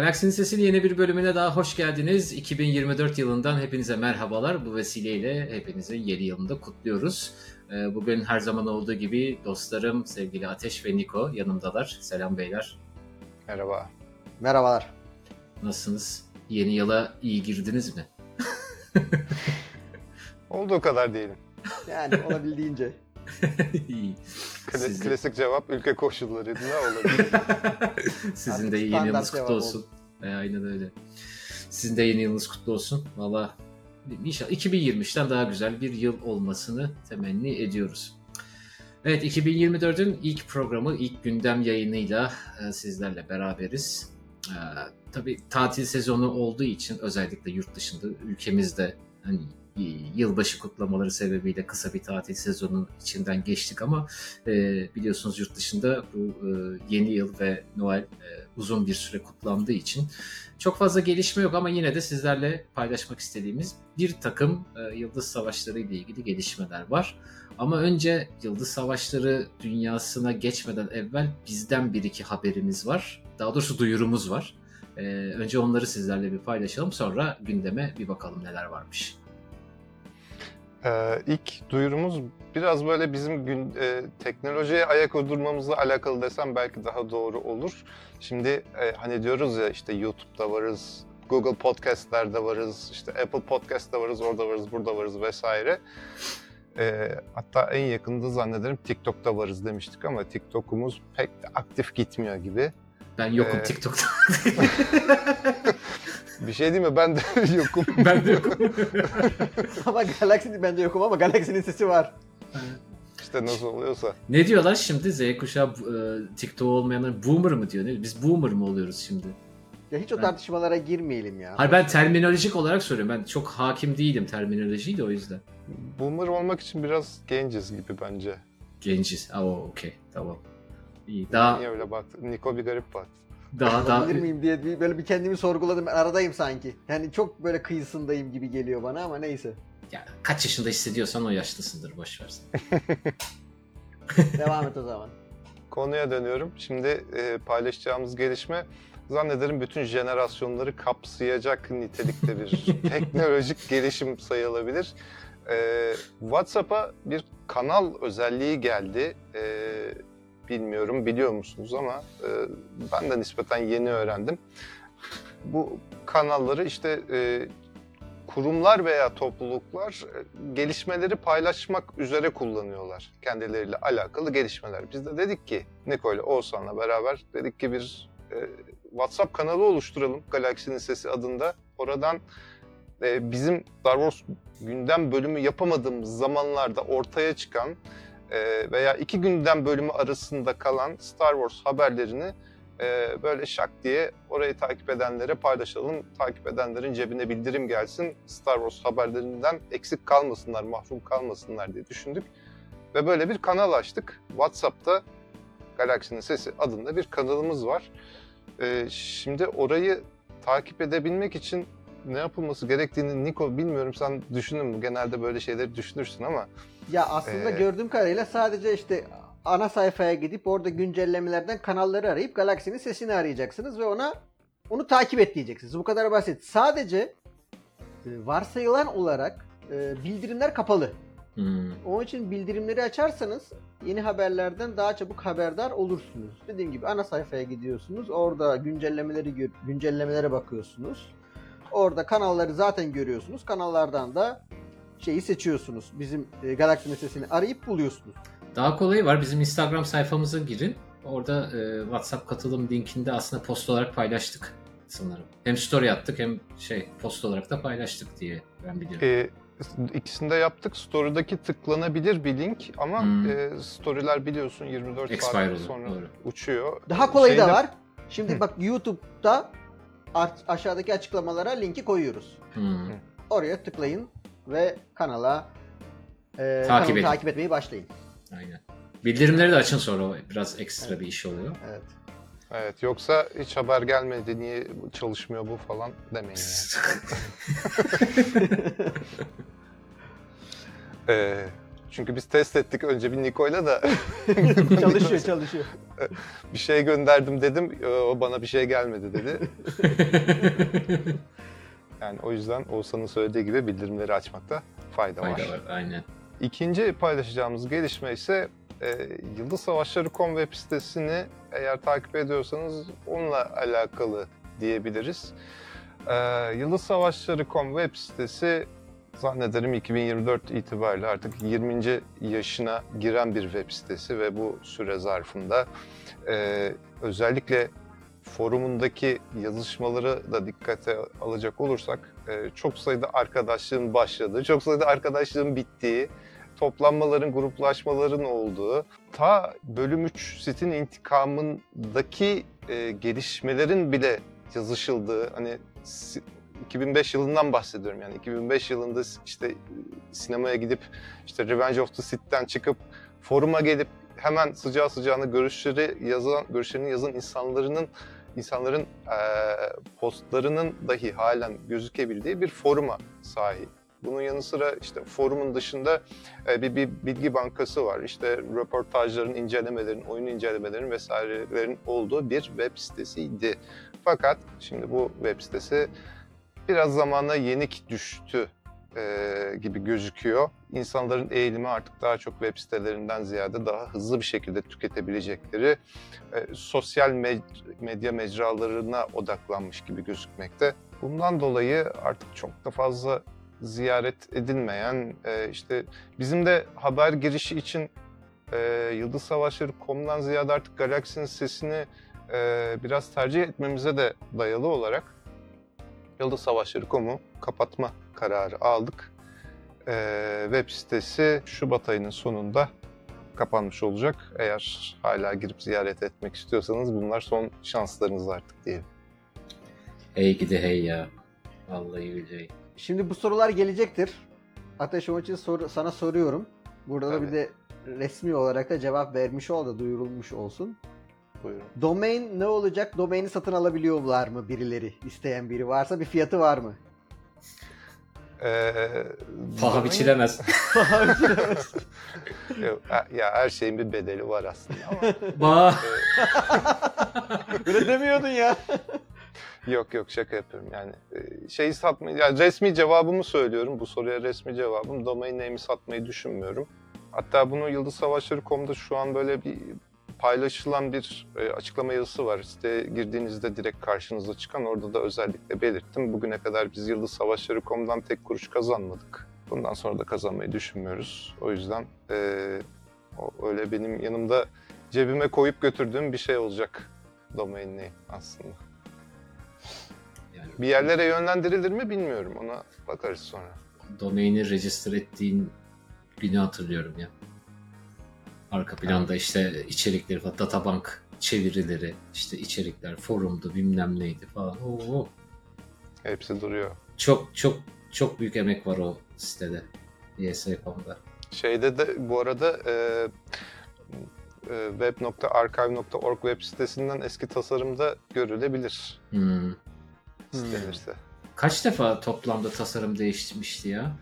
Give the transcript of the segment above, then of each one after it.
Galaksinin Sesi'nin yeni bir bölümüne daha hoş geldiniz. 2024 yılından hepinize merhabalar. Bu vesileyle hepinizi yeni yılında kutluyoruz. Ee, Bugün her zaman olduğu gibi dostlarım sevgili Ateş ve Niko yanımdalar. Selam beyler. Merhaba. Merhabalar. Nasılsınız? Yeni yıla iyi girdiniz mi? Olduğu kadar diyelim. Yani olabildiğince. İyi. Kla- Siz de- Klasik cevap ülke koşulları ne olabilir? Sizin Artık de yeni standart yılınız kutlu cevap olsun. E, aynen öyle. Sizin de yeni yılınız kutlu olsun. Valla inşallah 2023'ten daha güzel bir yıl olmasını temenni ediyoruz. Evet 2024'ün ilk programı, ilk gündem yayınıyla e, sizlerle beraberiz. E, tabii tatil sezonu olduğu için özellikle yurt dışında ülkemizde hani yılbaşı kutlamaları sebebiyle kısa bir tatil sezonun içinden geçtik ama e, biliyorsunuz yurt dışında bu e, yeni yıl ve Noel e, uzun bir süre kutlandığı için çok fazla gelişme yok ama yine de sizlerle paylaşmak istediğimiz bir takım e, Yıldız Savaşları ile ilgili gelişmeler var. Ama önce Yıldız Savaşları dünyasına geçmeden evvel bizden bir iki haberimiz var. Daha doğrusu duyurumuz var. E, önce onları sizlerle bir paylaşalım sonra gündeme bir bakalım neler varmış. Ee, ilk duyurumuz biraz böyle bizim gün e, teknolojiye ayak uydurmamızla alakalı desem belki daha doğru olur. Şimdi e, hani diyoruz ya işte YouTube'da varız, Google Podcast'lerde varız, işte Apple Podcast'ta varız, orada varız, burada varız vesaire. E, hatta en yakında zannederim TikTok'ta varız demiştik ama TikTok'umuz pek aktif gitmiyor gibi. Ben yokum Ee, TikTok'ta. Bir şey değil mi? Ben de yokum. ben de yokum. ama Galaxy bende yokum ama Galaxy'nin sesi var. İşte nasıl oluyorsa. Ne diyorlar şimdi Z kuşağı e, TikTok olmayanlar boomer mı diyor? Ne? Biz boomer mı oluyoruz şimdi? Ya hiç o Ben- tartışmalara girmeyelim ya. Hayır ben terminolojik olarak soruyorum. Ben çok hakim değilim terminolojiyle o yüzden. Boomer olmak için biraz genciz gibi bence. Genciz. Aa okey tamam. İyi. Daha Niye öyle baktı? Niko bir garip baktı. Daha daha Olabilir miyim diye bir- böyle bir kendimi sorguladım. Ben aradayım sanki. Yani çok böyle kıyısındayım gibi geliyor bana ama neyse. ya, kaç yaşında hissediyorsan o yaşlısındır boş versin. Devam et o zaman. Konuya dönüyorum. Şimdi e, paylaşacağımız gelişme zannederim bütün jenerasyonları kapsayacak nitelikte bir teknolojik gelişim sayılabilir. E, WhatsApp'a bir kanal özelliği geldi. E, bilmiyorum biliyor musunuz ama e, ben de nispeten yeni öğrendim. Bu kanalları işte e, kurumlar veya topluluklar e, gelişmeleri paylaşmak üzere kullanıyorlar. Kendileriyle alakalı gelişmeler. Biz de dedik ki Niko ile Oğuzhan'la beraber dedik ki bir e, WhatsApp kanalı oluşturalım Galaksinin Sesi adında. Oradan e, bizim Star Wars gündem bölümü yapamadığımız zamanlarda ortaya çıkan veya iki gündem bölümü arasında kalan Star Wars haberlerini e, böyle şak diye orayı takip edenlere paylaşalım. Takip edenlerin cebine bildirim gelsin. Star Wars haberlerinden eksik kalmasınlar, mahrum kalmasınlar diye düşündük. Ve böyle bir kanal açtık. WhatsApp'ta Galaksinin Sesi adında bir kanalımız var. E, şimdi orayı takip edebilmek için ne yapılması gerektiğini Niko bilmiyorum sen düşünür mü? Genelde böyle şeyleri düşünürsün ama Ya aslında Ee, gördüğüm kadarıyla sadece işte ana sayfaya gidip orada güncellemelerden kanalları arayıp Galaxy'nin sesini arayacaksınız ve ona onu takip et diyeceksiniz. Bu kadar basit. Sadece e, varsayılan olarak e, bildirimler kapalı. Hmm. Onun için bildirimleri açarsanız yeni haberlerden daha çabuk haberdar olursunuz. Dediğim gibi ana sayfaya gidiyorsunuz. Orada güncellemeleri güncellemelere bakıyorsunuz. Orada kanalları zaten görüyorsunuz. Kanallardan da şeyi seçiyorsunuz. Bizim e, Galaxy sesini arayıp buluyorsunuz. Daha kolayı var. Bizim Instagram sayfamıza girin. Orada e, WhatsApp katılım linkinde aslında post olarak paylaştık sanırım. Hem story attık hem şey post olarak da paylaştık diye ben biliyorum. E, ikisini de yaptık. Story'daki tıklanabilir bir link ama Hmm. e, story'ler biliyorsun 24 Expire saat sonra doğru. uçuyor. Daha kolayı da Şeyde- var. Şimdi bak YouTube'da aşağıdaki açıklamalara linki koyuyoruz. Hmm. Oraya tıklayın ve kanala e, Takip kanalı edin. takip etmeyi başlayın. Aynen. Bildirimleri de açın sonra biraz ekstra bir iş oluyor. Evet. Evet yoksa hiç haber gelmedi niye çalışmıyor bu falan demeyin yani. Ee, Çünkü biz test ettik önce bir Niko'yla da çalışıyor çalışıyor. bir şey gönderdim dedim. O bana bir şey gelmedi dedi. Yani o yüzden Oğuzhan'ın söylediği gibi bildirimleri açmakta fayda var. Fayda var aynen. İkinci paylaşacağımız gelişme ise e, Yıldız Savaşları.com web sitesini eğer takip ediyorsanız onunla alakalı diyebiliriz. E, Yıldız Savaşları.com web sitesi zannederim 2024 itibariyle artık 20. yaşına giren bir web sitesi ve bu süre zarfında e, özellikle forumundaki yazışmaları da dikkate alacak olursak e, çok sayıda arkadaşlığın başladığı, çok sayıda arkadaşlığın bittiği, toplanmaların, gruplaşmaların olduğu, ta bölüm 3 sitin intikamındaki e, gelişmelerin bile yazışıldığı, hani 2005 yılından bahsediyorum yani 2005 yılında işte sinemaya gidip işte Revenge of the Sith'ten çıkıp foruma gelip hemen sıcağı sıcağına görüşleri yazan, görüşlerini yazan insanların insanların eee, postlarının dahi halen gözükebildiği bir foruma sahip. Bunun yanı sıra işte forumun dışında e, bir, bir bilgi bankası var. İşte röportajların, incelemelerin, oyun incelemelerin vesairelerin olduğu bir web sitesiydi. Fakat şimdi bu web sitesi biraz zamana yenik düştü e, gibi gözüküyor. İnsanların eğilimi artık daha çok web sitelerinden ziyade daha hızlı bir şekilde tüketebilecekleri e, sosyal med- medya mecralarına odaklanmış gibi gözükmekte. Bundan dolayı artık çok da fazla ziyaret edilmeyen, e, işte bizim de haber girişi için e, Yıldız Savaşları.com'dan ziyade artık Galaxy'nin sesini e, biraz tercih etmemize de dayalı olarak Yıldız Savaşları.com'u kapatma kararı aldık. E, web sitesi Şubat ayının sonunda kapanmış olacak. Eğer hala girip ziyaret etmek istiyorsanız bunlar son şanslarınız artık diyelim. Hey gidi hey ya. Vallahi billahi. Şimdi bu sorular gelecektir. Ateş onun için soru, sana soruyorum. Burada da Tabii. bir de resmi olarak da cevap vermiş ol da duyurulmuş olsun. Buyurun. Domain ne olacak? Domaini satın alabiliyorlar mı birileri? İsteyen biri varsa bir fiyatı var mı? Ee, Paha domain- biçilemez. Yok, ha- ya her şeyin bir bedeli var aslında ama Bah. Öyle demiyordun ya. yok yok şaka yapıyorum yani e, şeyi satmayı yani resmi cevabımı söylüyorum bu soruya resmi cevabım domain name'i satmayı düşünmüyorum. Hatta bunu Yıldız Savaşları.com'da şu an böyle bir paylaşılan bir e, açıklama yazısı var. Siteye girdiğinizde direkt karşınıza çıkan orada da özellikle belirttim. Bugüne kadar biz Yıldız Savaşları.com'dan tek kuruş kazanmadık. Bundan sonra da kazanmayı düşünmüyoruz. O yüzden e, öyle benim yanımda cebime koyup götürdüğüm bir şey olacak domain aslında. Yani Bir yerlere yönlendirilir mi bilmiyorum. Ona bakarız sonra. domaini register ettiğin günü hatırlıyorum ya. Arka planda işte içerikleri falan, databank çevirileri, işte içerikler, forumdu bilmem neydi falan. Oo, Hepsi duruyor. çok çok çok büyük emek var o sitede. YS.com'da. Şeyde de bu arada e, e, web.archive.org web sitesinden eski tasarımda görülebilir Hmm. istenirse. Kaç defa toplamda tasarım değişmişti ya?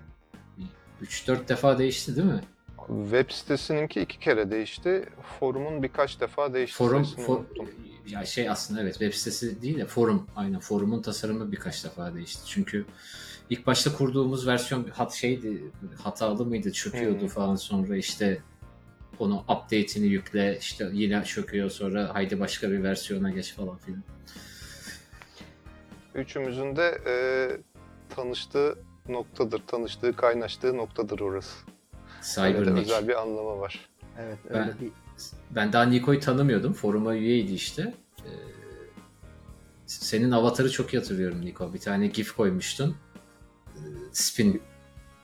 3-4 defa değişti değil mi? Web sitesininki iki kere değişti. Forumun birkaç defa değişti. Forum, for, unuttum. ya şey aslında evet web sitesi değil de forum aynen forumun tasarımı birkaç defa değişti. Çünkü ilk başta kurduğumuz versiyon hat şeydi hatalı mıydı çöküyordu Hmm. falan sonra işte onu update'ini yükle işte yine çöküyor sonra haydi başka bir versiyona geç falan filan. Üçümüzün de e, tanıştığı noktadır. Tanıştığı, kaynaştığı noktadır orası. Öyle de Cybernick. özel bir anlamı var. Evet öyle Ben- bir Ben daha Niko'yu tanımıyordum. Foruma üyeydi işte. Ee, senin avatarı çok iyi hatırlıyorum Niko. Bir tane gif koymuştun. Ee, Spin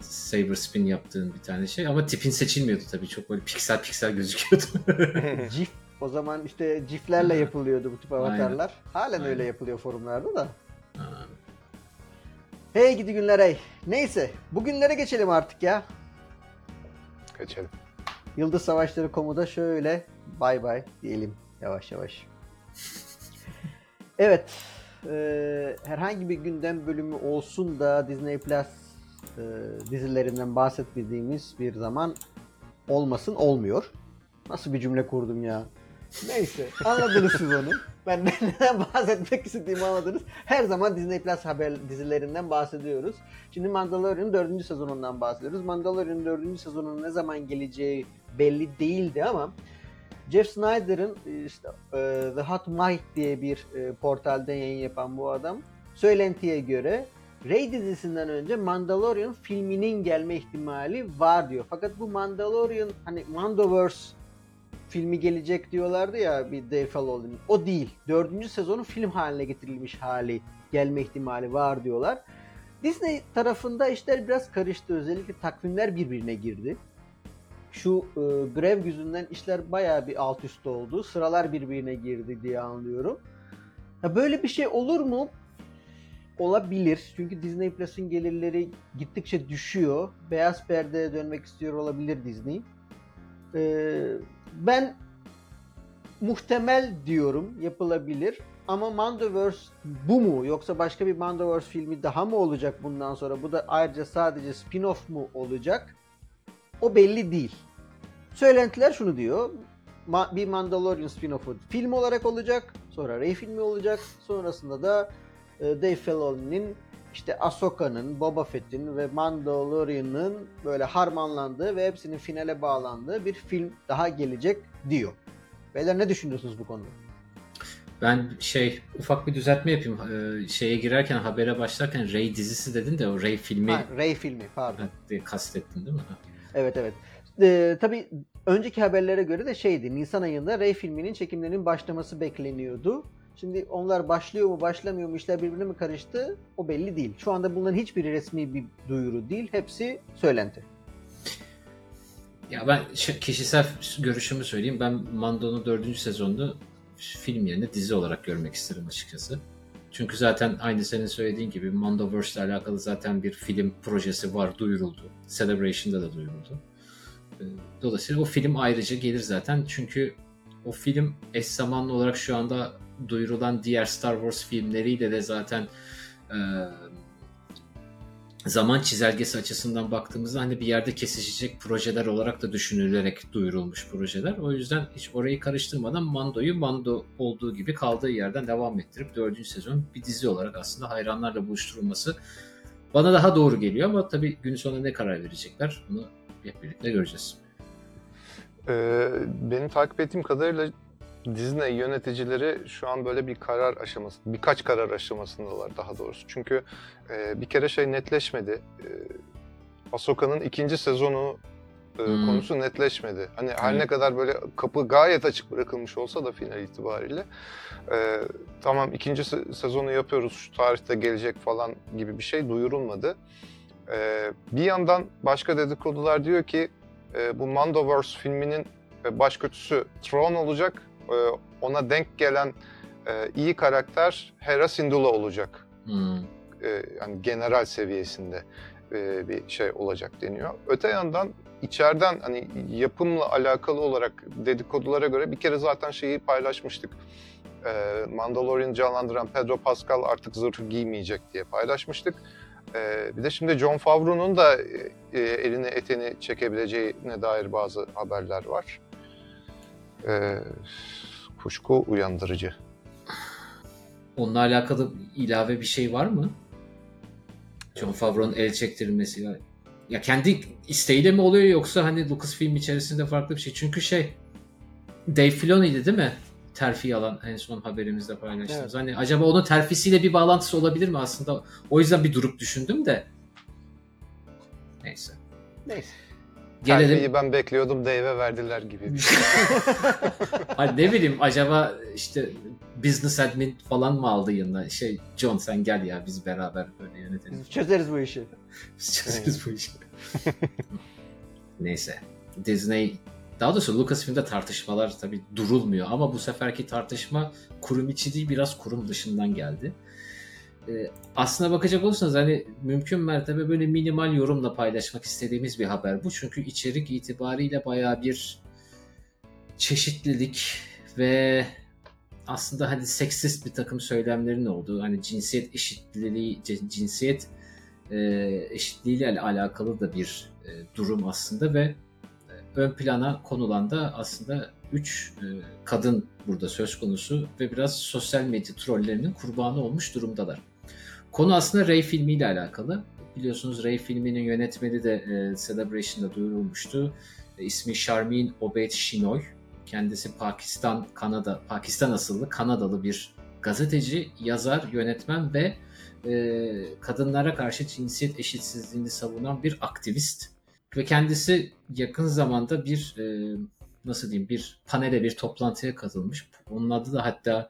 Saber spin yaptığın bir tane şey ama tipin seçilmiyordu tabii çok böyle piksel piksel gözüküyordu. GIF o zaman işte GIF'lerle yapılıyordu bu tip Aynen. avatarlar. Halen Aynen. öyle yapılıyor forumlarda da. Ha, Hey gidi günler hey. Neyse bugünlere geçelim artık ya. Geçelim. Yıldız Savaşları komuda şöyle bay bay diyelim yavaş yavaş. evet. e, herhangi bir gündem bölümü olsun da Disney Plus e, dizilerinden bahsetmediğimiz bir zaman olmasın olmuyor. Nasıl bir cümle kurdum ya? Neyse anladınız siz onu. Ben neden bahsetmek istediğimi anladınız. Her zaman Disney Plus haber dizilerinden bahsediyoruz. Şimdi Mandalorian'ın 4. sezonundan bahsediyoruz. Mandalorian'ın 4. sezonunun ne zaman geleceği belli değildi ama Jeff Snyder'ın e, işte e, The Hot Mic diye bir e, portalda yayın yapan bu adam söylentiye göre Rey dizisinden önce Mandalorian filminin gelme ihtimali var diyor. Fakat bu Mandalorian hani Mandoverse filmi gelecek diyorlardı ya bir Dave Filoni'nin. O değil. Dördüncü sezonun film haline getirilmiş hali gelme ihtimali var diyorlar. Disney tarafında işler biraz karıştı. Özellikle takvimler birbirine girdi. Şu e, grev yüzünden işler bayağı bir alt üst oldu. Sıralar birbirine girdi diye anlıyorum. Ya böyle bir şey olur mu? Olabilir. Çünkü Disney Plus'ın gelirleri gittikçe düşüyor. Beyaz perdeye dönmek istiyor olabilir Disney. Ee, ben muhtemel diyorum yapılabilir. Ama Mandoverse bu mu yoksa başka bir Mandoverse filmi daha mı olacak bundan sonra? Bu da ayrıca sadece spin-off mu olacak? O belli değil. Söylentiler şunu diyor. Bir Mandalorian spin-off'u film olarak olacak. Sonra Rey filmi olacak. Sonrasında da e, Dave Filoni'nin işte Ahsoka'nın, Boba Fett'in ve Mandalorian'ın böyle harmanlandığı ve hepsinin finale bağlandığı bir film daha gelecek diyor. Beyler ne düşünüyorsunuz bu konuda? Ben şey ufak bir düzeltme yapayım. Ee, şeye girerken habere başlarken Ray dizisi dedin de o Ray filmi Ha, Rey filmi pardon. diye kastettin değil mi? Evet evet. Ee, tabii önceki haberlere göre de şeydi. Nisan ayında Rey filminin çekimlerinin başlaması bekleniyordu. Şimdi onlar başlıyor mu başlamıyor mu işler birbirine mi karıştı o belli değil. Şu anda bunların hiçbiri resmi bir duyuru değil. Hepsi söylenti. Ya ben kişisel görüşümü söyleyeyim. Ben Mando'nun dördüncü sezonunu film yerine dizi olarak görmek isterim açıkçası. Çünkü zaten aynı senin söylediğin gibi Mandoverse ile alakalı zaten bir film projesi var, duyuruldu. Celebration'da da duyuruldu. Ee, Dolayısıyla o film ayrıca gelir zaten. Çünkü o film eş zamanlı olarak şu anda duyurulan diğer Star Wars filmleriyle de zaten e, zaman çizelgesi açısından baktığımızda hani bir yerde kesişecek projeler olarak da düşünülerek duyurulmuş projeler. O yüzden hiç orayı karıştırmadan Mando'yu Mando olduğu gibi kaldığı yerden devam ettirip dördüncü sezon bir dizi olarak aslında hayranlarla buluşturulması bana daha doğru geliyor ama tabii gün sonunda ne karar verecekler bunu hep birlikte göreceğiz. Ee, benim takip ettiğim kadarıyla Disney yöneticileri şu an böyle bir karar aşaması, birkaç karar aşamasındalar daha doğrusu. Çünkü e, bir kere şey netleşmedi. E, Ahsoka'nın ikinci sezonu e, Hmm. konusu netleşmedi. Hani her Evet. ne kadar böyle kapı gayet açık bırakılmış olsa da final itibariyle e, tamam ikinci se- sezonu yapıyoruz şu tarihte gelecek falan gibi bir şey duyurulmadı. E, bir yandan başka dedikodular diyor ki e, bu Mandoverse filminin e, baş kötüsü Thrawn olacak. E, ona denk gelen e, iyi karakter Hera Syndulla olacak. Hmm. E, yani general seviyesinde bir şey olacak deniyor. Öte yandan içeriden hani yapımla alakalı olarak dedikodulara göre bir kere zaten şeyi paylaşmıştık. Mandalorian canlandıran Pedro Pascal artık zırhı giymeyecek diye paylaşmıştık. Bir de şimdi John Favreau'nun da elini eteni çekebileceğine dair bazı haberler var. E, kuşku uyandırıcı. Onunla alakalı ilave bir şey var mı? John Favreau'nun el çektirilmesi. Ya kendi isteğiyle mi oluyor yoksa hani Lucasfilm içerisinde farklı bir şey? Çünkü şey Dave Filoni'ydi değil mi? Terfi alan en son haberimizde paylaştığımız. Evet. Hani acaba onun terfisiyle bir bağlantısı olabilir mi aslında? O yüzden bir durup düşündüm de. Neyse. Neyse. Gelelim. Terfiyi ben bekliyordum Dave'e verdiler gibi. hani ne bileyim acaba işte business admin falan mı aldı yanına? Şey John sen gel ya biz beraber böyle yönetelim. Biz çözeriz bu işi. Biz çözeriz bu işi. Neyse. Disney daha doğrusu Lucasfilm'de tartışmalar tabii durulmuyor ama bu seferki tartışma kurum içi değil biraz kurum dışından geldi. Ee, aslına bakacak olursanız hani mümkün mertebe böyle minimal yorumla paylaşmak istediğimiz bir haber bu. Çünkü içerik itibariyle baya bir çeşitlilik ve aslında hani seksist bir takım söylemlerin olduğu hani cinsiyet eşitliği cinsiyet e, eşitliğiyle alakalı da bir e, durum aslında ve e, ön plana konulan da aslında 3 kadın burada söz konusu ve biraz sosyal medya trollerinin kurbanı olmuş durumdalar. Konu aslında Ray filmiyle alakalı. Biliyorsunuz Ray filminin yönetmeni de e, Celebration'da duyurulmuştu. E, ismi Sharmin Obed Shinoy. Kendisi Pakistan, Kanada, Pakistan asıllı Kanadalı bir gazeteci, yazar, yönetmen ve e, kadınlara karşı cinsiyet eşitsizliğini savunan bir aktivist. Ve kendisi yakın zamanda bir e, nasıl diyeyim bir panele bir toplantıya katılmış. Onun adı da hatta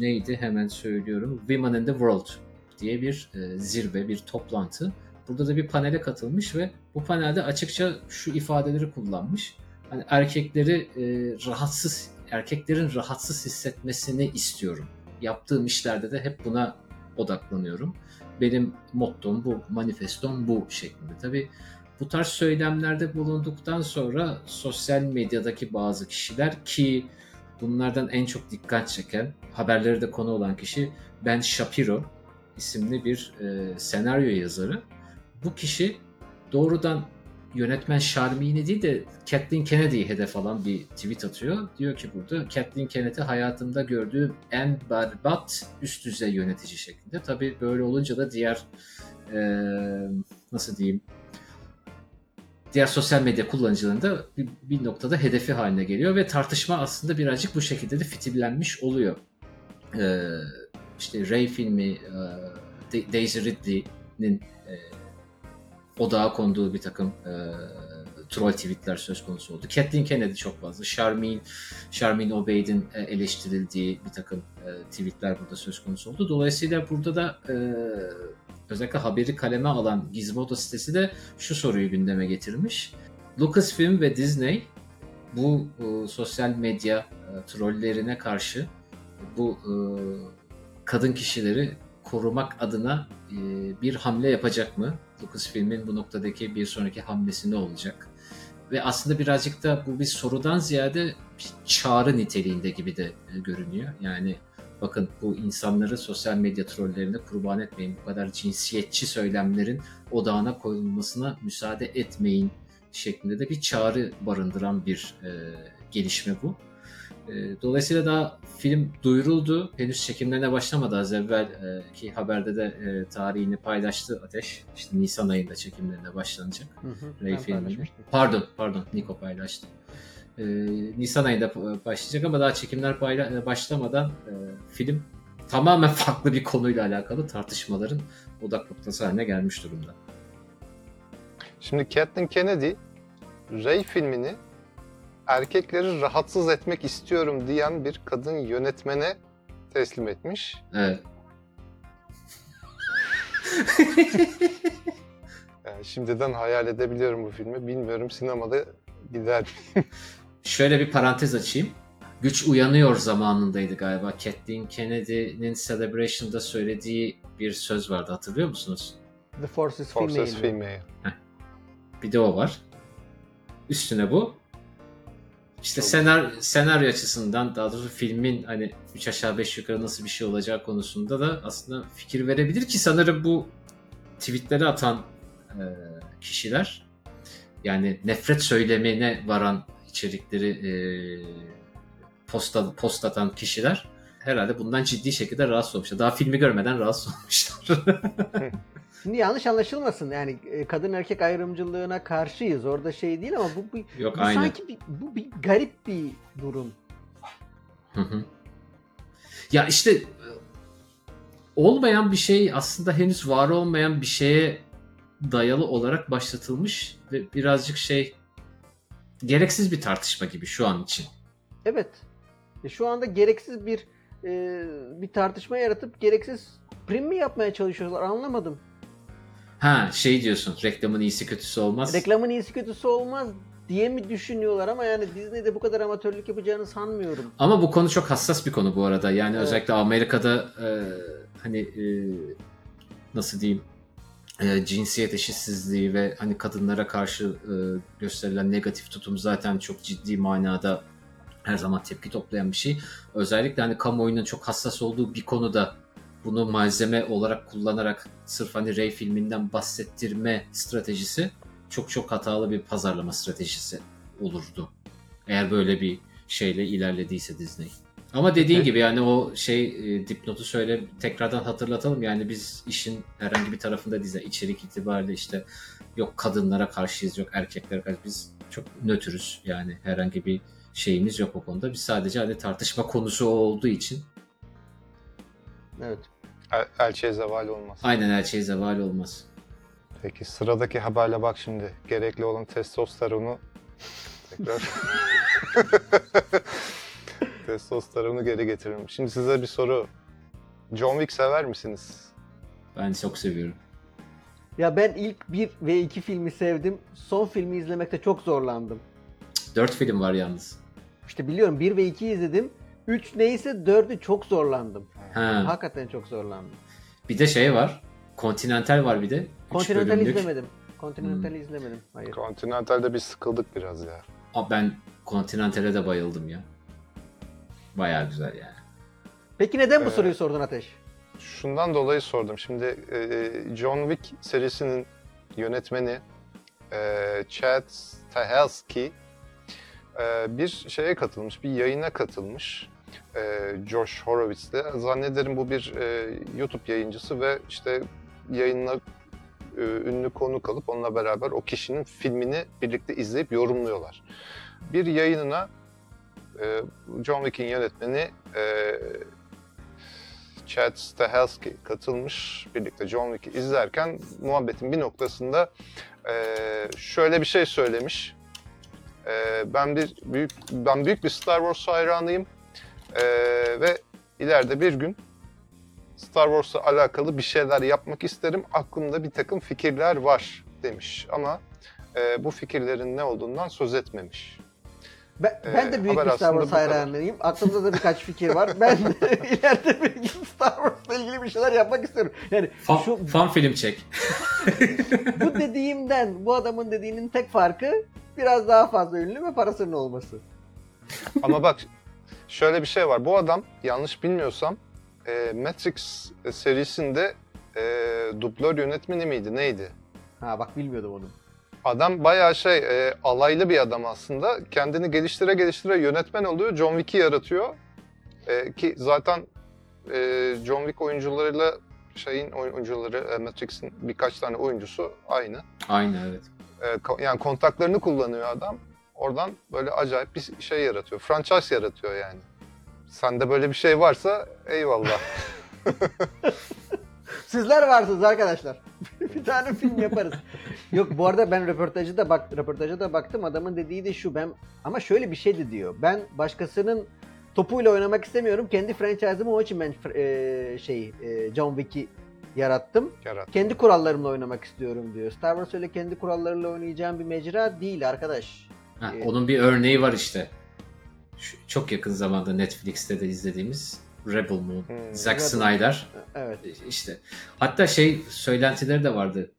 neydi hemen söylüyorum. Women in the World diye bir e, zirve, bir toplantı. Burada da bir panele katılmış ve bu panelde açıkça şu ifadeleri kullanmış. Hani erkekleri e, rahatsız, erkeklerin rahatsız hissetmesini istiyorum. Yaptığım işlerde de hep buna odaklanıyorum. Benim mottom bu, manifestom bu şeklinde. Tabii bu tarz söylemlerde bulunduktan sonra sosyal medyadaki bazı kişiler ki bunlardan en çok dikkat çeken haberleri de konu olan kişi Ben Shapiro isimli bir e, senaryo yazarı. Bu kişi doğrudan yönetmen Sharmini değil de Kathleen Kennedy'yi hedef alan bir tweet atıyor. Diyor ki burada Kathleen Kennedy hayatımda gördüğüm en berbat üst düzey yönetici şeklinde. Tabii böyle olunca da diğer e, nasıl diyeyim diğer sosyal medya kullanıcılarında bir, bir noktada hedefi haline geliyor ve tartışma aslında birazcık bu şekilde de fitillenmiş oluyor. Ee, işte Ray filmi, e, Daisy Ridley'nin e, odağa konduğu bir takım e, troll tweetler söz konusu oldu. Kathleen Kennedy çok fazla. Charmin, Charmin Obeid'in eleştirildiği bir takım tweetler burada söz konusu oldu. Dolayısıyla burada da özellikle haberi kaleme alan Gizmodo sitesi de şu soruyu gündeme getirmiş. Lucasfilm ve Disney bu sosyal medya trollerine karşı bu kadın kişileri korumak adına e, bir hamle yapacak mı? Lucasfilm'in bu noktadaki bir sonraki hamlesi ne olacak? Ve aslında birazcık da bu bir sorudan ziyade bir çağrı niteliğinde gibi de e, görünüyor. Yani bakın bu insanları sosyal medya trollerine kurban etmeyin. Bu kadar cinsiyetçi söylemlerin odağına koyulmasına müsaade etmeyin şeklinde de bir çağrı barındıran bir e, gelişme bu. E, dolayısıyla daha film duyuruldu. Henüz çekimlerine başlamadı az evvelki haberde de e, tarihini paylaştı Ateş. İşte Nisan ayında çekimlerine başlanacak. Hı hı, Ray filmini. Pardon, pardon. Niko paylaştı. Ee, Nisan ayında başlayacak ama daha çekimler payla- e, başlamadan e, film tamamen farklı bir konuyla alakalı tartışmaların odak noktası haline gelmiş durumda. Şimdi Kathleen Kennedy Ray filmini erkekleri rahatsız etmek istiyorum diyen bir kadın yönetmene teslim etmiş. Evet. Yani şimdiden hayal edebiliyorum bu filmi. Bilmiyorum sinemada gider. Şöyle bir parantez açayım. Güç uyanıyor zamanındaydı galiba. Kathleen Kennedy'nin Celebration'da söylediği bir söz vardı hatırlıyor musunuz? The Forces, Forces Female. Female. Bir de o var. Üstüne bu. İşte Çok senar senaryo açısından daha doğrusu filmin hani 3 aşağı 5 yukarı nasıl bir şey olacağı konusunda da aslında fikir verebilir ki sanırım bu tweetleri atan e, kişiler yani nefret söylemine varan içerikleri e, posta, post atan kişiler herhalde bundan ciddi şekilde rahatsız olmuşlar. Daha filmi görmeden rahatsız olmuşlar. Şimdi yanlış anlaşılmasın yani e, kadın erkek ayrımcılığına karşıyız. Orada şey değil ama bu, bu, Yok bu aynı. sanki bir, bu bir garip bir durum. Hı hı. Ya işte e, olmayan bir şey aslında henüz var olmayan bir şeye dayalı olarak başlatılmış ve birazcık şey gereksiz bir tartışma gibi şu an için. Evet. E, şu anda gereksiz bir e, bir tartışma yaratıp gereksiz prim mi yapmaya çalışıyorlar anlamadım. Ha şey diyorsun reklamın iyisi kötüsü olmaz. Reklamın iyisi kötüsü olmaz diye mi düşünüyorlar ama yani Disney'de bu kadar amatörlük yapacağını sanmıyorum. Ama bu konu çok hassas bir konu bu arada. Yani Evet. özellikle Amerika'da e, hani e, nasıl diyeyim e, cinsiyet eşitsizliği ve hani kadınlara karşı e, gösterilen negatif tutum zaten çok ciddi manada her zaman tepki toplayan bir şey. Özellikle hani kamuoyunun çok hassas olduğu bir konuda bunu malzeme olarak kullanarak sırf hani Ray filminden bahsettirme stratejisi çok çok hatalı bir pazarlama stratejisi olurdu. Eğer böyle bir şeyle ilerlediyse Disney. Ama dediğin Peki. gibi yani o şey e, dipnotu söyle tekrardan hatırlatalım. Yani biz işin herhangi bir tarafında değiliz. İçerik itibariyle işte yok kadınlara karşıyız yok erkeklere karşı biz çok nötrüz yani herhangi bir şeyimiz yok o konuda. Biz sadece hani tartışma konusu olduğu için Evet. El- elçiye zeval olmaz. aynen her şey zeval olmaz. Peki sıradaki haberle bak şimdi. Gerekli olan testosteronu tekrar testosteronu geri getiririm. Şimdi size bir soru. John Wick sever misiniz? Ben çok seviyorum. Ya ben ilk 1 ve 2 filmi sevdim. Son filmi izlemekte çok zorlandım. Dört film var yalnız. İşte biliyorum 1 ve 2 izledim. 3 neyse 4'ü çok zorlandım. Ha. Hakikaten çok zorlandım. Bir de şey var. Continental var bir de. Continental. Hmm. izlemedim. Continental izlemedim. Hayır. Continental'de biz sıkıldık biraz ya. Aa, ben Continental'e de bayıldım ya. Bayağı güzel yani. Peki neden bu Ee, soruyu sordun Ateş? Şundan dolayı sordum. Şimdi e, John Wick serisinin yönetmeni e, Chad Stahelski e, bir şeye katılmış, bir yayına katılmış. E, Josh Horowitz'le. Zannederim bu bir e, YouTube yayıncısı ve işte yayınla e, ünlü konuk alıp onunla beraber o kişinin filmini birlikte izleyip yorumluyorlar. Bir yayınına e, John Wick'in yönetmeni e, Chad Stahelski katılmış. Birlikte John Wick'i izlerken muhabbetin bir noktasında eee, şöyle bir şey söylemiş. Eee, ben bir büyük ben büyük bir Star Wars hayranıyım Eee, ve ileride bir gün Star Wars'la alakalı bir şeyler yapmak isterim. Aklımda bir takım fikirler var demiş ama eee, bu fikirlerin ne olduğundan söz etmemiş. Ben, Ee, ben de büyük bir Star Wars hayranıyım. Aklımda da birkaç fikir var. Ben de ileride bir gün Star Wars'la ilgili bir şeyler yapmak istiyorum. Yani Fan, şu fan film çek. bu dediğimden bu adamın dediğinin tek farkı biraz daha fazla ünlü ve parasının olması. Ama bak şöyle bir şey var. Bu adam yanlış bilmiyorsam e, Matrix serisinde e, dublör yönetmeni miydi neydi? Ha bak bilmiyordum onu. Adam bayağı şey e, alaylı bir adam aslında. Kendini geliştire geliştire yönetmen oluyor. John Wick'i yaratıyor. E, ki zaten e, John Wick oyuncularıyla şeyin oyuncuları e, Matrix'in birkaç tane oyuncusu aynı. Aynen evet. E, ko- yani kontaklarını kullanıyor adam. Oradan böyle acayip bir şey yaratıyor. Franchise yaratıyor yani. Sende böyle bir şey varsa eyvallah. Sizler varsınız arkadaşlar. bir tane film yaparız. Yok bu arada ben röportajı da bak röportaja da baktım. Adamın dediği de şu ben ama şöyle bir şey de diyor. Ben başkasının topuyla oynamak istemiyorum. Kendi franchise'ımı o için ben e, şey e, John Wick'i yarattım. Yarat. Kendi kurallarımla oynamak istiyorum diyor. Star Wars öyle kendi kurallarıyla oynayacağım bir mecra değil arkadaş. Ha, Evet. onun bir örneği var işte. Şu, çok yakın zamanda Netflix'te de izlediğimiz Rebel Moon. Hmm. Zack Rebel. Snyder. Evet. işte. Hatta şey söylentileri de vardı.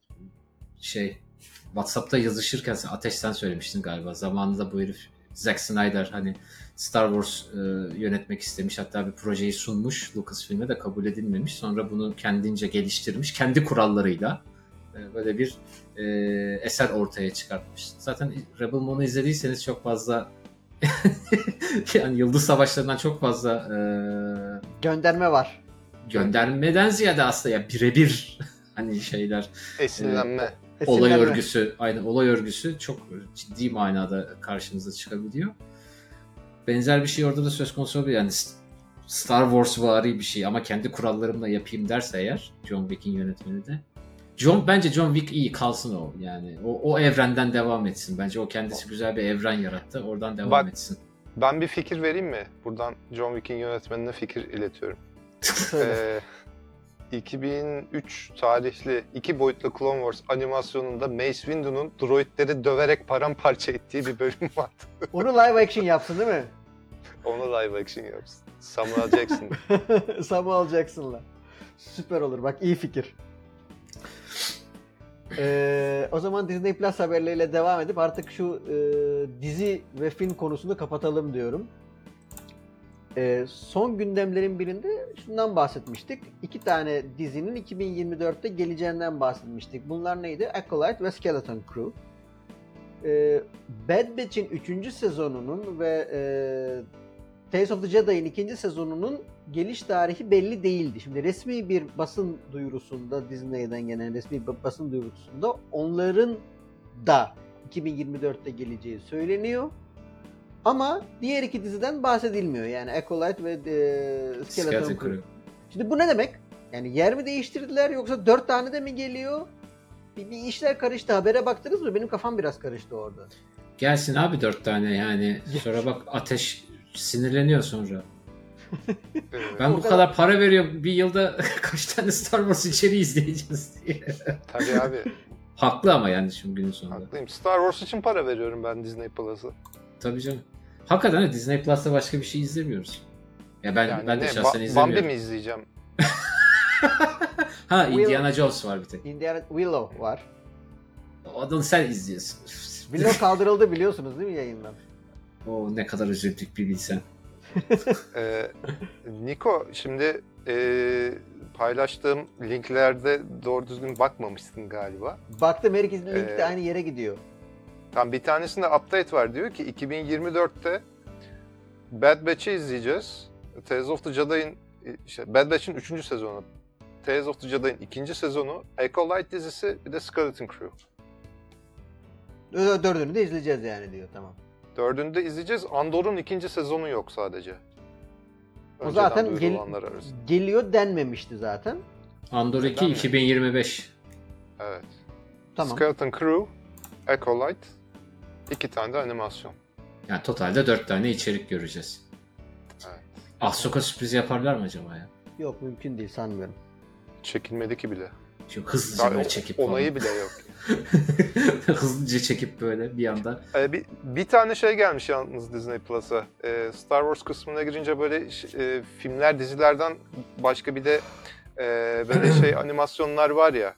Şey WhatsApp'ta yazışırken sen Ateş'ten söylemiştin galiba. Zamanında bu herif Zack Snyder hani Star Wars e, yönetmek istemiş. Hatta bir projeyi sunmuş. Lucasfilm'e de kabul edilmemiş. Sonra bunu kendince geliştirmiş. Kendi kurallarıyla e, böyle bir e, eser ortaya çıkartmış. Zaten Rebel Moon'u izlediyseniz çok fazla yani Yıldız Savaşları'ndan çok fazla e, Gönderme var. göndermeden ziyade aslında ya birebir hani şeyler Esinlenme. olay Esinlenme. örgüsü aynı olay örgüsü çok ciddi manada karşınıza çıkabiliyor. Benzer bir şey orada da söz konusu olabilir. Yani Star Wars vari bir şey ama kendi kurallarımla yapayım derse eğer John Wick'in yönetmeni de. John bence John Wick iyi kalsın o yani. O, o evrenden devam etsin. Bence o kendisi güzel bir evren yarattı. Oradan devam Bak- etsin. Ben bir fikir vereyim mi? Buradan John Wick'in yönetmenine fikir iletiyorum. Ee, 2003 tarihli iki boyutlu Clone Wars animasyonunda Mace Windu'nun droidleri döverek paramparça ettiği bir bölüm vardı. Onu live action yapsın değil mi? Onu live action yapsın. Samuel Jackson. Samuel Jackson'la. Süper olur bak iyi fikir. Ee, o zaman Disney Plus haberleriyle devam edip artık şu e, dizi ve film konusunu kapatalım diyorum. Ee, son gündemlerin birinde şundan bahsetmiştik. İki tane dizinin 2024'te geleceğinden bahsetmiştik. Bunlar neydi? Acolyte ve Skeleton Crew. e, Bad Batch'in 3. sezonunun ve e, Tales of the Jedi'in 2. sezonunun geliş tarihi belli değildi. Şimdi resmi bir basın duyurusunda Disney'den gelen resmi bir basın duyurusunda onların da 2024'te geleceği söyleniyor. Ama diğer iki diziden bahsedilmiyor. Yani Acolyte ve e, Skeleton. Crew. Şimdi bu ne demek? Yani yer mi değiştirdiler yoksa dört tane de mi geliyor? Bir, bir işler karıştı. Habere baktınız mı? Benim kafam biraz karıştı orada. Gelsin abi dört tane yani. Sonra bak ateş sinirleniyor sonra. Ben bu kadar- para veriyorum bir yılda kaç tane Star Wars içeriği izleyeceğiz diye. Tabii abi. Haklı ama yani şimdi günün sonunda. Haklıyım. Star Wars için para veriyorum ben Disney Plus'a. Tabii canım. Hakikaten de Disney Plus'ta başka bir şey izlemiyoruz. Ya ben Yani ben de ne, şahsen Ba- Bambi izlemiyorum. mi izleyeceğim? Ha Will- Indiana Jones var bir tek. Indiana Willow var. Adını sen izliyorsun. Willow kaldırıldı biliyorsunuz değil mi yayından? O ne kadar üzüldük bir bilsen. Ee, Niko şimdi e, paylaştığım linklerde doğru düzgün bakmamışsın galiba. Baktım her ikisinin linki Ee, de aynı yere gidiyor. Tam bir tanesinde update var diyor ki 2024'te Bad Batch'i izleyeceğiz. Tales of the Jedi'in işte Bad Batch'in 3. sezonu. Tales of the Jedi'in 2. sezonu, Acolyte dizisi bir de Skeleton Crew. Dördünü de izleyeceğiz yani diyor tamam. Dördünü de izleyeceğiz. Andor'un ikinci sezonu yok sadece. O Önceden zaten gel- duyurulanlar arasında. geliyor denmemişti zaten. Andor 2 Neden mi? 2025. Evet. Tamam. Skeleton Crew, Acolyte, iki tane de animasyon. Yani totalde 4 tane içerik göreceğiz. Evet. Ahsoka sürpriz yaparlar mı acaba ya? Yok mümkün değil sanmıyorum. Çekilmedi ki bile. Şu hızlıca Daha böyle çekip onayı bile yok. hızlıca çekip böyle bir anda. Ee, bir, bir tane şey gelmiş yalnız Disney Plus'a. Ee, Star Wars kısmına girince böyle e, filmler, dizilerden başka bir de e, böyle şey animasyonlar var ya.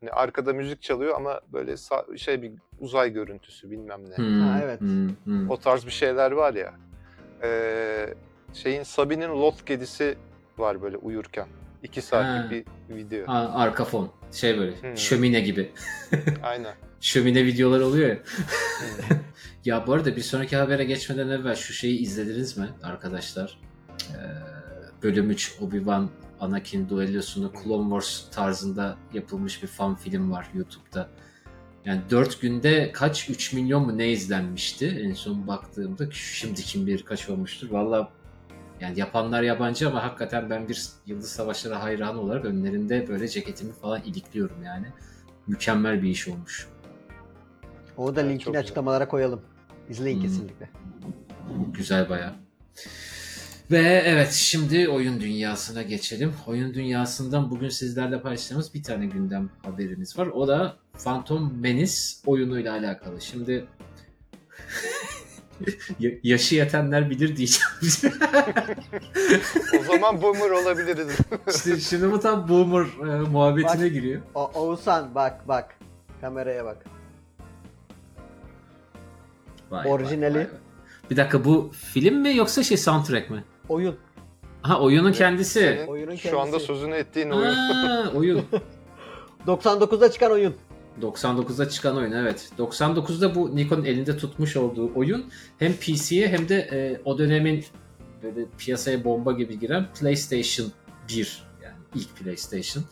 Hani arkada müzik çalıyor ama böyle sa- şey bir uzay görüntüsü bilmem ne. Hmm, Ha, evet. hmm, hmm. O tarz bir şeyler var ya. Ee, şeyin Sabine'in Lot kedisi var böyle uyurken. İki saatlik bir video. Aa, arka fon. Şey böyle Hmm. şömine gibi. Aynen. Şömine videolar oluyor ya. Hmm. Ya bu arada bir sonraki habere geçmeden evvel şu şeyi izlediniz mi arkadaşlar? Ee, bölüm 3 Obi-Wan Anakin duellosunu Clone Wars tarzında yapılmış bir fan film var YouTube'da. Yani 4 günde kaç 3 milyon mu ne izlenmişti en son baktığımda şimdi kim bilir kaç olmuştur. Valla yani yapanlar yabancı ama hakikaten ben bir Yıldız Savaşları hayranı olarak önlerinde böyle ceketimi falan ilikliyorum yani. Mükemmel bir iş olmuş. Onu da Evet, çok linkini güzel. açıklamalara koyalım. İzleyin Hmm. kesinlikle. Güzel baya. Ve evet şimdi oyun dünyasına geçelim. Oyun dünyasından bugün sizlerle paylaştığımız bir tane gündem haberimiz var. O da Phantom Menace oyunuyla alakalı. Şimdi yaşı yetenler bilir diyeceğim. o zaman boomer olabiliriz. işte şimdi bu tam boomer e, muhabbetine Bak. giriyor. O, Oğuzhan bak bak. Kameraya bak. Vay, Orijinali. vay, vay. Bir dakika bu film mi yoksa şey soundtrack mi? Oyun. Ha oyunun kendisi. Senin Oyunun şu anda kendisi. sözünü ettiğin oyun. Ha, oyun. 99'da çıkan oyun. 99'da çıkan oyun evet. 99'da bu Nikon'un elinde tutmuş olduğu oyun hem PC'ye hem de e, o dönemin böyle piyasaya bomba gibi giren PlayStation 1 yani ilk PlayStation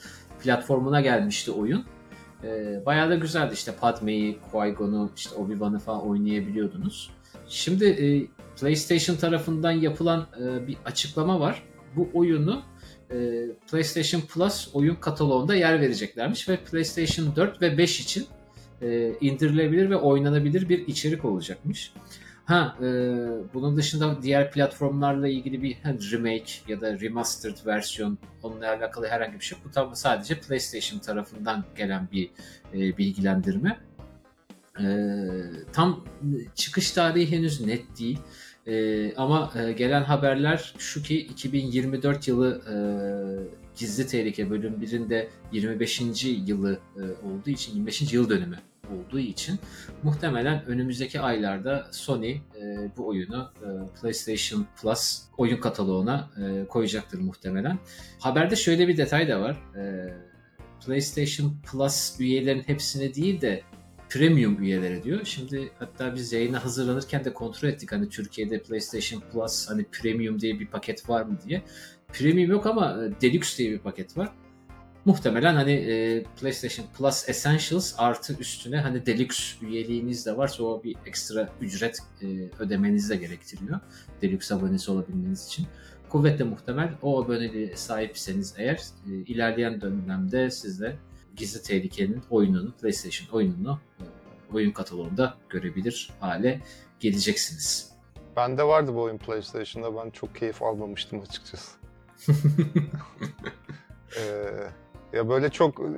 platformuna gelmişti oyun. E, bayağı da güzeldi işte Padme'yi, Qui-Gon'u, işte Obi-Wan'ı falan oynayabiliyordunuz. Şimdi e, PlayStation tarafından yapılan e, bir açıklama var. Bu oyunu e, PlayStation Plus oyun kataloğunda yer vereceklermiş ve PlayStation 4 ve 5 için e, indirilebilir ve oynanabilir bir içerik olacakmış. Ha, e, bunun dışında diğer platformlarla ilgili bir remake ya da remastered versiyon onunla alakalı herhangi bir şey. Bu tam sadece PlayStation tarafından gelen bir bilgilendirme. Tam çıkış tarihi henüz net değil. Ee, ama e, gelen haberler şu ki 2024 yılı e, Gizli Tehlike bölüm 1'inde 25. yılı e, olduğu için 25. yıl dönümü olduğu için muhtemelen önümüzdeki aylarda Sony e, bu oyunu e, PlayStation Plus oyun kataloğuna e, koyacaktır muhtemelen. Haberde şöyle bir detay da var. E, PlayStation Plus üyelerin hepsine değil de premium üyeleri diyor. Şimdi hatta biz yayına hazırlanırken de kontrol ettik. Hani Türkiye'de PlayStation Plus hani premium diye bir paket var mı diye. Premium yok ama e, Deluxe diye bir paket var. Muhtemelen hani e, PlayStation Plus Essentials artı üstüne hani Deluxe üyeliğiniz de varsa o bir ekstra ücret e, ödemeniz de gerektiriyor. Deluxe abonesi olabilmeniz için. Kuvvetle muhtemel o aboneliğe sahipseniz eğer e, ilerleyen dönemde siz de Gizli Tehlike'nin oyununu, PlayStation oyununu e, oyun kataloğunda görebilir hale geleceksiniz. Bende vardı bu oyun PlayStation'da. Ben çok keyif almamıştım açıkçası. Ee, ya böyle çok e,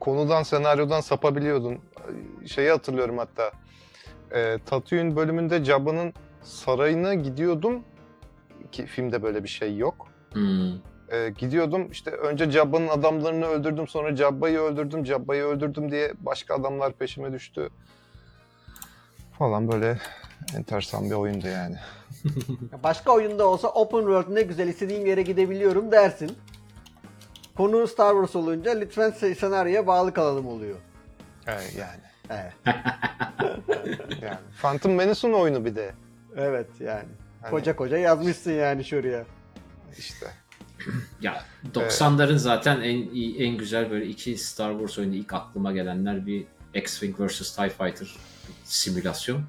konudan, senaryodan sapabiliyordun. Şeyi hatırlıyorum hatta. E, Tatooine bölümünde Jabba'nın sarayına gidiyordum. Ki filmde böyle bir şey yok. Hmm. E, gidiyordum işte önce Jabba'nın adamlarını öldürdüm sonra Jabba'yı öldürdüm, Jabba'yı öldürdüm diye başka adamlar peşime düştü. Falan böyle enteresan bir oyundu yani. Başka oyunda olsa open world ne güzel istediğim yere gidebiliyorum dersin. Konu Star Wars olunca lütfen se- senaryoya bağlı kalalım oluyor. Evet yani. Evet. yani. Phantom Menace'ın oyunu bir de. Evet yani. Hani Koca koca yazmışsın yani şuraya. işte. Ya 90'ların zaten en en güzel böyle iki Star Wars oyunu ilk aklıma gelenler bir X-Wing vs TIE Fighter simülasyon,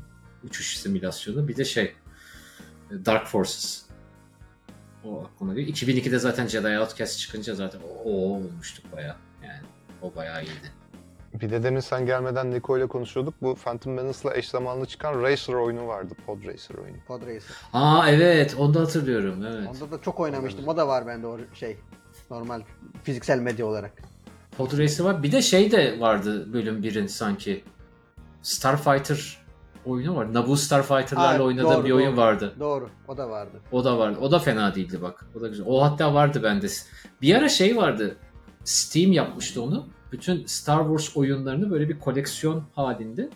uçuş simülasyonu bir de şey Dark Forces. O aklıma geliyor. 2002'de zaten Jedi Outcast çıkınca zaten o, o olmuştuk baya. Yani o bayağı iyiydi. Bir de demin sen gelmeden Niko ile konuşuyorduk. Bu Phantom Menace'la eş zamanlı çıkan Racer oyunu vardı. Pod Racer oyunu. Pod Racer. Aa evet onu da hatırlıyorum evet. Onda da çok oynamıştım. O da var bende o şey. Normal fiziksel medya olarak. Pod Racer var. Bir de şey de vardı bölüm 1'in sanki. Starfighter oyunu var. Naboo Starfighter'larla Ha, oynadığım doğru, bir oyun doğru. vardı. Doğru. O da vardı. O da vardı. O da fena değildi bak. O da güzel. O hatta vardı bende. Bir ara şey vardı. Steam yapmıştı onu. Bütün Star Wars oyunlarını böyle bir koleksiyon halinde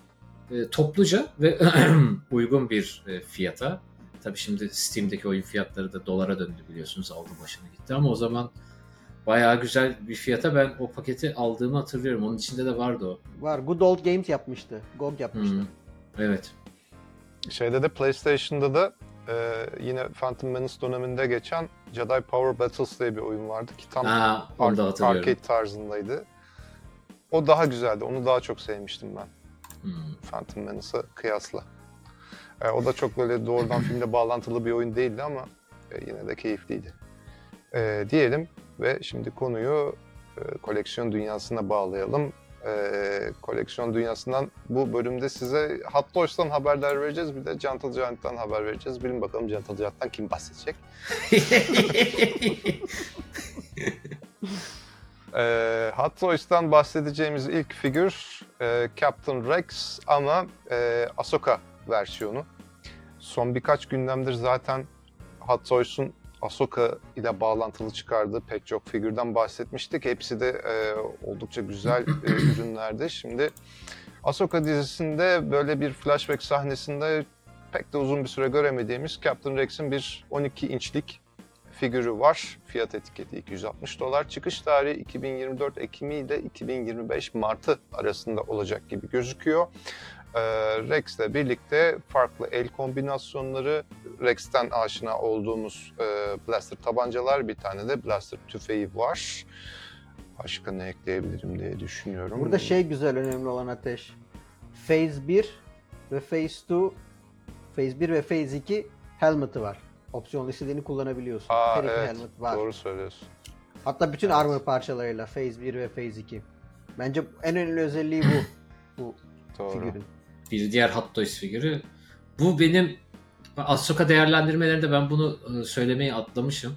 e, topluca ve uygun bir e, fiyata. Tabii şimdi Steam'deki oyun fiyatları da dolara döndü biliyorsunuz. Aldı başına gitti ama o zaman bayağı güzel bir fiyata ben o paketi aldığımı hatırlıyorum. Onun içinde de vardı o. Var. Good Old Games yapmıştı. GOG yapmıştı. Hmm. Evet. Şeyde de PlayStation'da da e, yine Phantom Menace döneminde geçen Jedi Power Battles diye bir oyun vardı ki tam Ha, onu da ar- hatırlıyorum. arcade tarzındaydı. O daha güzeldi. Onu daha çok sevmiştim ben. Hmm. Phantom Menace'a kıyasla. E, o da çok böyle doğrudan filmle bağlantılı bir oyun değildi ama e, yine de keyifliydi. E, diyelim ve şimdi konuyu e, koleksiyon dünyasına bağlayalım. E, koleksiyon dünyasından bu bölümde size Hot Toys'tan haberler vereceğiz. Bir de Gentle Giant'tan haber vereceğiz. Bilin bakalım Gentle Giant'tan kim bahsedecek? E, Hot Toys'tan bahsedeceğimiz ilk figür e, Captain Rex ama e, Ahsoka versiyonu. Son birkaç gündemdir zaten Hot Toys'un Ahsoka ile bağlantılı çıkardığı pek çok figürden bahsetmiştik. Hepsi de e, oldukça güzel e, ürünlerdi. Şimdi Ahsoka dizisinde böyle bir flashback sahnesinde pek de uzun bir süre göremediğimiz Captain Rex'in bir 12 inçlik figürü var. Fiyat etiketi 260 dolar. Çıkış tarihi 2024 Ekimi ile 2025 Martı arasında olacak gibi gözüküyor. Ee, Rex'le birlikte farklı el kombinasyonları, Rex'ten aşina olduğumuz e, blaster tabancalar, bir tane de blaster tüfeği var. Başka ne ekleyebilirim diye düşünüyorum. Burada şey güzel önemli olan Ateş. Phase 1 ve Phase 2 Phase 1 ve Phase 2 helmet'ı var. Opsiyonlu istediğini kullanabiliyorsun. Aa, Her iki evet, helmet var. Doğru söylüyorsun. Hatta bütün armor parçalarıyla Phase 1 ve Phase 2. Bence en önemli özelliği bu. bu Doğru. figürün. bir diğer Hot Toys figürü. Bu benim Ahsoka değerlendirmelerinde ben bunu e, söylemeyi atlamışım.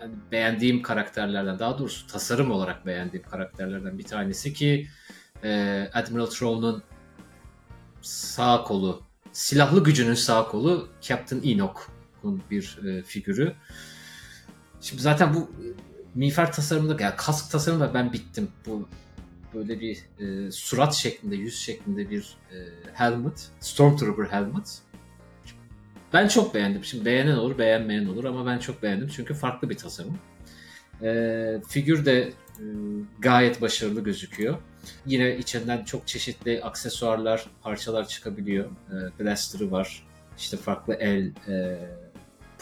Yani beğendiğim karakterlerden, daha doğrusu tasarım olarak beğendiğim karakterlerden bir tanesi ki e, Admiral Thrawn'un sağ kolu, silahlı gücünün sağ kolu Captain Enoch'un bir e, figürü. Şimdi zaten bu e, miğfer tasarımında, yani kask tasarımında ben bittim. Bu böyle bir e, surat şeklinde, yüz şeklinde bir e, helmet. Stormtrooper helmet. Ben çok beğendim. Şimdi beğenen olur, beğenmeyen olur ama ben çok beğendim çünkü farklı bir tasarım. E, figür de e, gayet başarılı gözüküyor. Yine içinden çok çeşitli aksesuarlar, parçalar çıkabiliyor. E, blaster'ı var. İşte farklı el e,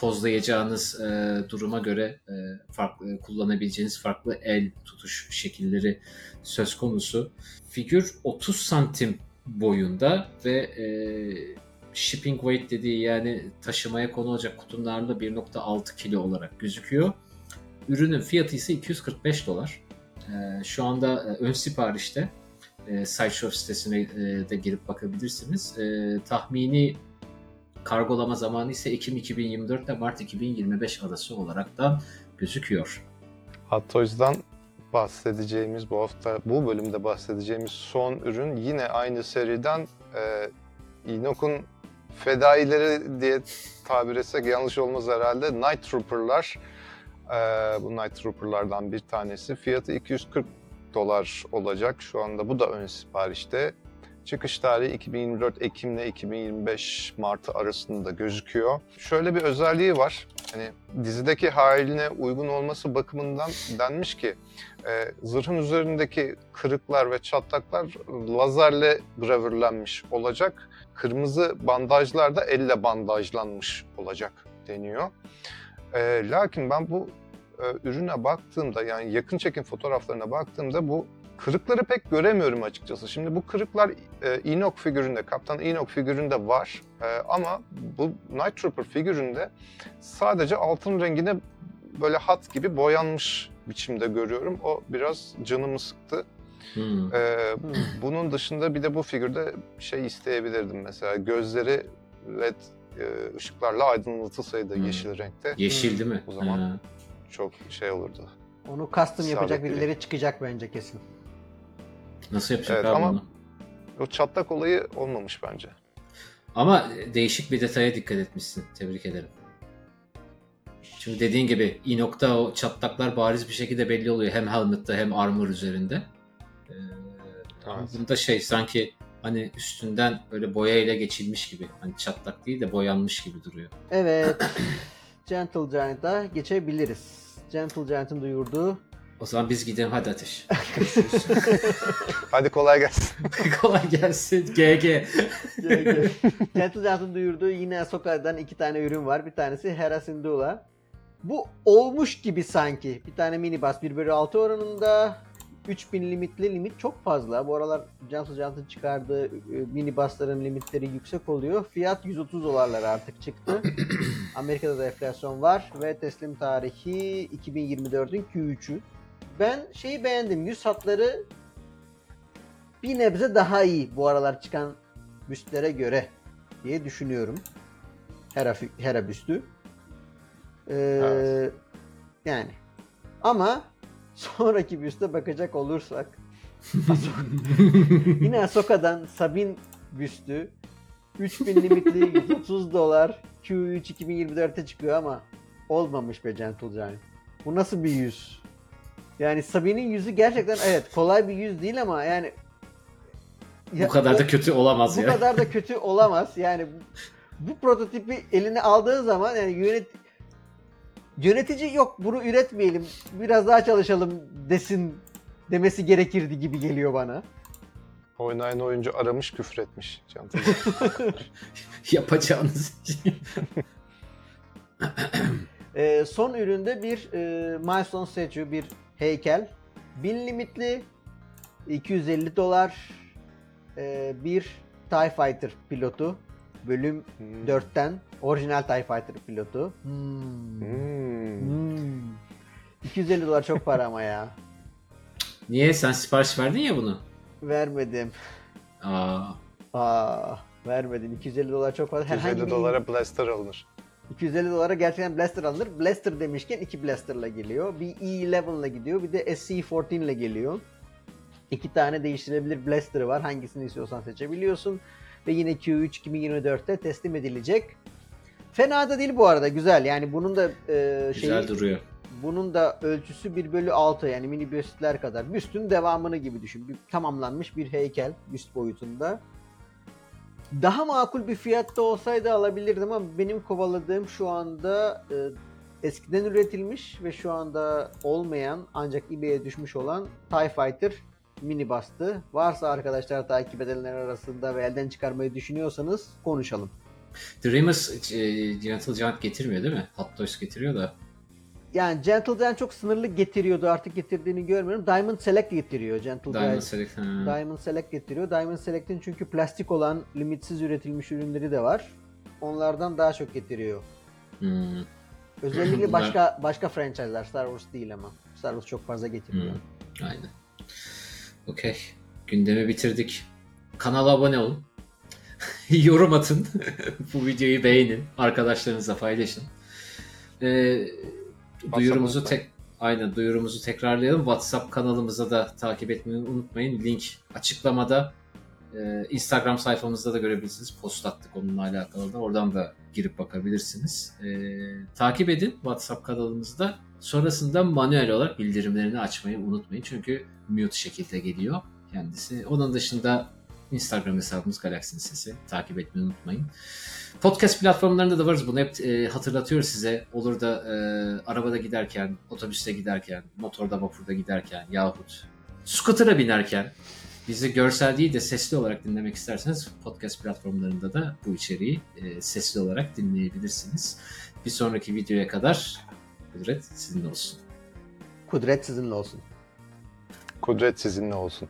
pozlayacağınız e, duruma göre e, farklı kullanabileceğiniz farklı el tutuş şekilleri söz konusu. Figür 30 santim boyunda ve e, shipping weight dediği yani taşımaya konu olacak kutunun ağırlığı 1.6 kilo olarak gözüküyor. Ürünün fiyatı ise 245 dolar. E, şu anda e, ön siparişte e, Sideshow sitesine e, de girip bakabilirsiniz. E, tahmini kargolama zamanı ise Ekim 2024 ile Mart 2025 arası olarak da gözüküyor. Hot Toys'dan bahsedeceğimiz bu hafta bu bölümde bahsedeceğimiz son ürün yine aynı seriden e, Inok'un fedaileri diye tabir etsek yanlış olmaz herhalde. Night Trooper'lar. E, bu Night Trooper'lardan bir tanesi. Fiyatı 240 dolar olacak. Şu anda bu da ön siparişte. Çıkış tarihi 2024 Ekim ile 2025 Mart'ı arasında gözüküyor. Şöyle bir özelliği var. Hani dizideki haline uygun olması bakımından denmiş ki e, zırhın üzerindeki kırıklar ve çatlaklar lazerle gravürlenmiş olacak. Kırmızı bandajlar da elle bandajlanmış olacak deniyor. E, lakin ben bu e, ürüne baktığımda yani yakın çekim fotoğraflarına baktığımda bu kırıkları pek göremiyorum açıkçası. Şimdi bu kırıklar e, Enoch figüründe, Kaptan Enoch figüründe var. E, ama bu Night Trooper figüründe sadece altın rengine böyle hat gibi boyanmış biçimde görüyorum. O biraz canımı sıktı. Hmm. E, Hmm. bunun dışında bir de bu figürde şey isteyebilirdim mesela gözleri led e, ışıklarla aydınlatılsaydı Hmm. yeşil renkte Yeşil değil mi? O zaman- Ha. çok şey olurdu. Onu custom yapacak birileri çıkacak bence kesin. Nasıl yapacak Evet, abi ama- bunu? O çatlak olayı olmamış bence. Ama değişik bir detaya dikkat etmişsin. Tebrik ederim. Çünkü dediğin gibi Enoch'ta o çatlaklar bariz bir şekilde belli oluyor. Hem helmet'te hem armor üzerinde. Ee, Evet. bunda şey sanki hani üstünden böyle boyayla geçilmiş gibi. Hani çatlak değil de boyanmış gibi duruyor. Evet. Gentle Giant'a geçebiliriz. Gentle Giant'ın duyurduğu O zaman biz gidelim hadi Ateş. Hadi kolay gelsin. Kolay gelsin GG. Gentle Giant'ın duyurduğu yine Ahsoka'dan iki tane ürün var. Bir tanesi Hera Syndulla. Bu olmuş gibi sanki. Bir tane minibus 1 bölü 6 oranında. 3000 limitli limit çok fazla. Bu aralar Gentle Giant'ın çıkardığı e, minibusların limitleri yüksek oluyor. Fiyat 130 dolarlar artık çıktı. Amerika'da da enflasyon var ve teslim tarihi 2024'ün Q3'ü. Ben şeyi beğendim. Yüz hatları bir nebze daha iyi bu aralar çıkan büstlere göre diye düşünüyorum. Hera, Hera büstü. Ee, Evet. Yani. Ama sonraki büste bakacak olursak yine Ahsoka'dan Sabin büstü 3000 limitli 130 dolar Q3 2024'te çıkıyor ama olmamış be Gentle Giant. Bu nasıl bir yüz? Yani Sabin'in yüzü gerçekten evet kolay bir yüz değil ama yani Bu kadar da kötü olamaz bu ya. kadar da kötü olamaz. Yani bu, bu prototipi eline aldığı zaman yani yönet yönetici yok bunu üretmeyelim biraz daha çalışalım desin demesi gerekirdi gibi geliyor bana. Oynayan oyuncu aramış küfür etmiş. Yapacağınız şey. Ee, son üründe bir e, milestone statue, bir heykel. 1000 limitli 250 dolar e, bir TIE Fighter pilotu. Bölüm Hmm. 4'ten orijinal TIE Fighter pilotu. Hmm. Hmm. Hmm. 250 dolar çok para ama ya. Niye sen sipariş verdin ya bunu? Vermedim. Aa, Aa, vermedim. 250 dolar çok fazla. Herhangi 250 bir dolara blaster alınır. 250 dolara gerçekten blaster alınır. Blaster demişken iki blasterla geliyor. Bir E11 ile gidiyor. Bir de SC14 ile geliyor. İki tane değiştirebilir blaster var. Hangisini istiyorsan seçebiliyorsun. Ve yine Q3 2024'te teslim edilecek. Fena da değil bu arada. Güzel. Yani bunun da e, şeyi, güzel duruyor. bunun da ölçüsü 1 bölü 6 yani mini büstler kadar. Büstün devamını gibi düşün. Bir, tamamlanmış bir heykel büst boyutunda. Daha makul bir fiyatta olsaydı alabilirdim ama benim kovaladığım şu anda eskiden üretilmiş ve şu anda olmayan ancak eBay'e düşmüş olan TIE Fighter mini bastı. Varsa arkadaşlar takip edenler arasında ve elden çıkarmayı düşünüyorsanız konuşalım. Dreamers e, Gentle Giant getirmiyor değil mi? Hot Toys getiriyor da. Yani Gentle Giant çok sınırlı getiriyordu. Artık getirdiğini görmüyorum. Diamond Select getiriyor Gentle Diamond Giant. Select. ha. Diamond Select getiriyor. Diamond Select'in çünkü plastik olan limitsiz üretilmiş ürünleri de var. Onlardan daha çok getiriyor. Hmm. Özellikle Bunlar- başka başka franchise'lar Star Wars değil ama. Star Wars çok fazla getirmiyor. Hmm. Aynen. Okey. Gündemi bitirdik. Kanala abone olun. Yorum atın. Bu videoyu beğenin. Arkadaşlarınızla paylaşın. Ee, duyurumuzu tek Aynen duyurumuzu tekrarlayalım. WhatsApp kanalımıza da takip etmeyi unutmayın. Link açıklamada. Ee, Instagram sayfamızda da görebilirsiniz. Post attık onunla alakalı da. Oradan da girip bakabilirsiniz. Ee, takip edin WhatsApp kanalımızda. Sonrasında manuel olarak bildirimlerini açmayı unutmayın. Çünkü mute şekilde geliyor kendisi. Onun dışında Instagram hesabımız Galaxy'nin Sesi. Takip etmeyi unutmayın. Podcast platformlarında da varız. Bunu hep e, hatırlatıyoruz size. Olur da e, arabada giderken, otobüste giderken, motorda vapurda giderken yahut scooter'a binerken bizi görsel değil de sesli olarak dinlemek isterseniz podcast platformlarında da bu içeriği e, sesli olarak dinleyebilirsiniz. Bir sonraki videoya kadar Kudret sizinle olsun. Kudret sizinle olsun. Kudret sizinle olsun.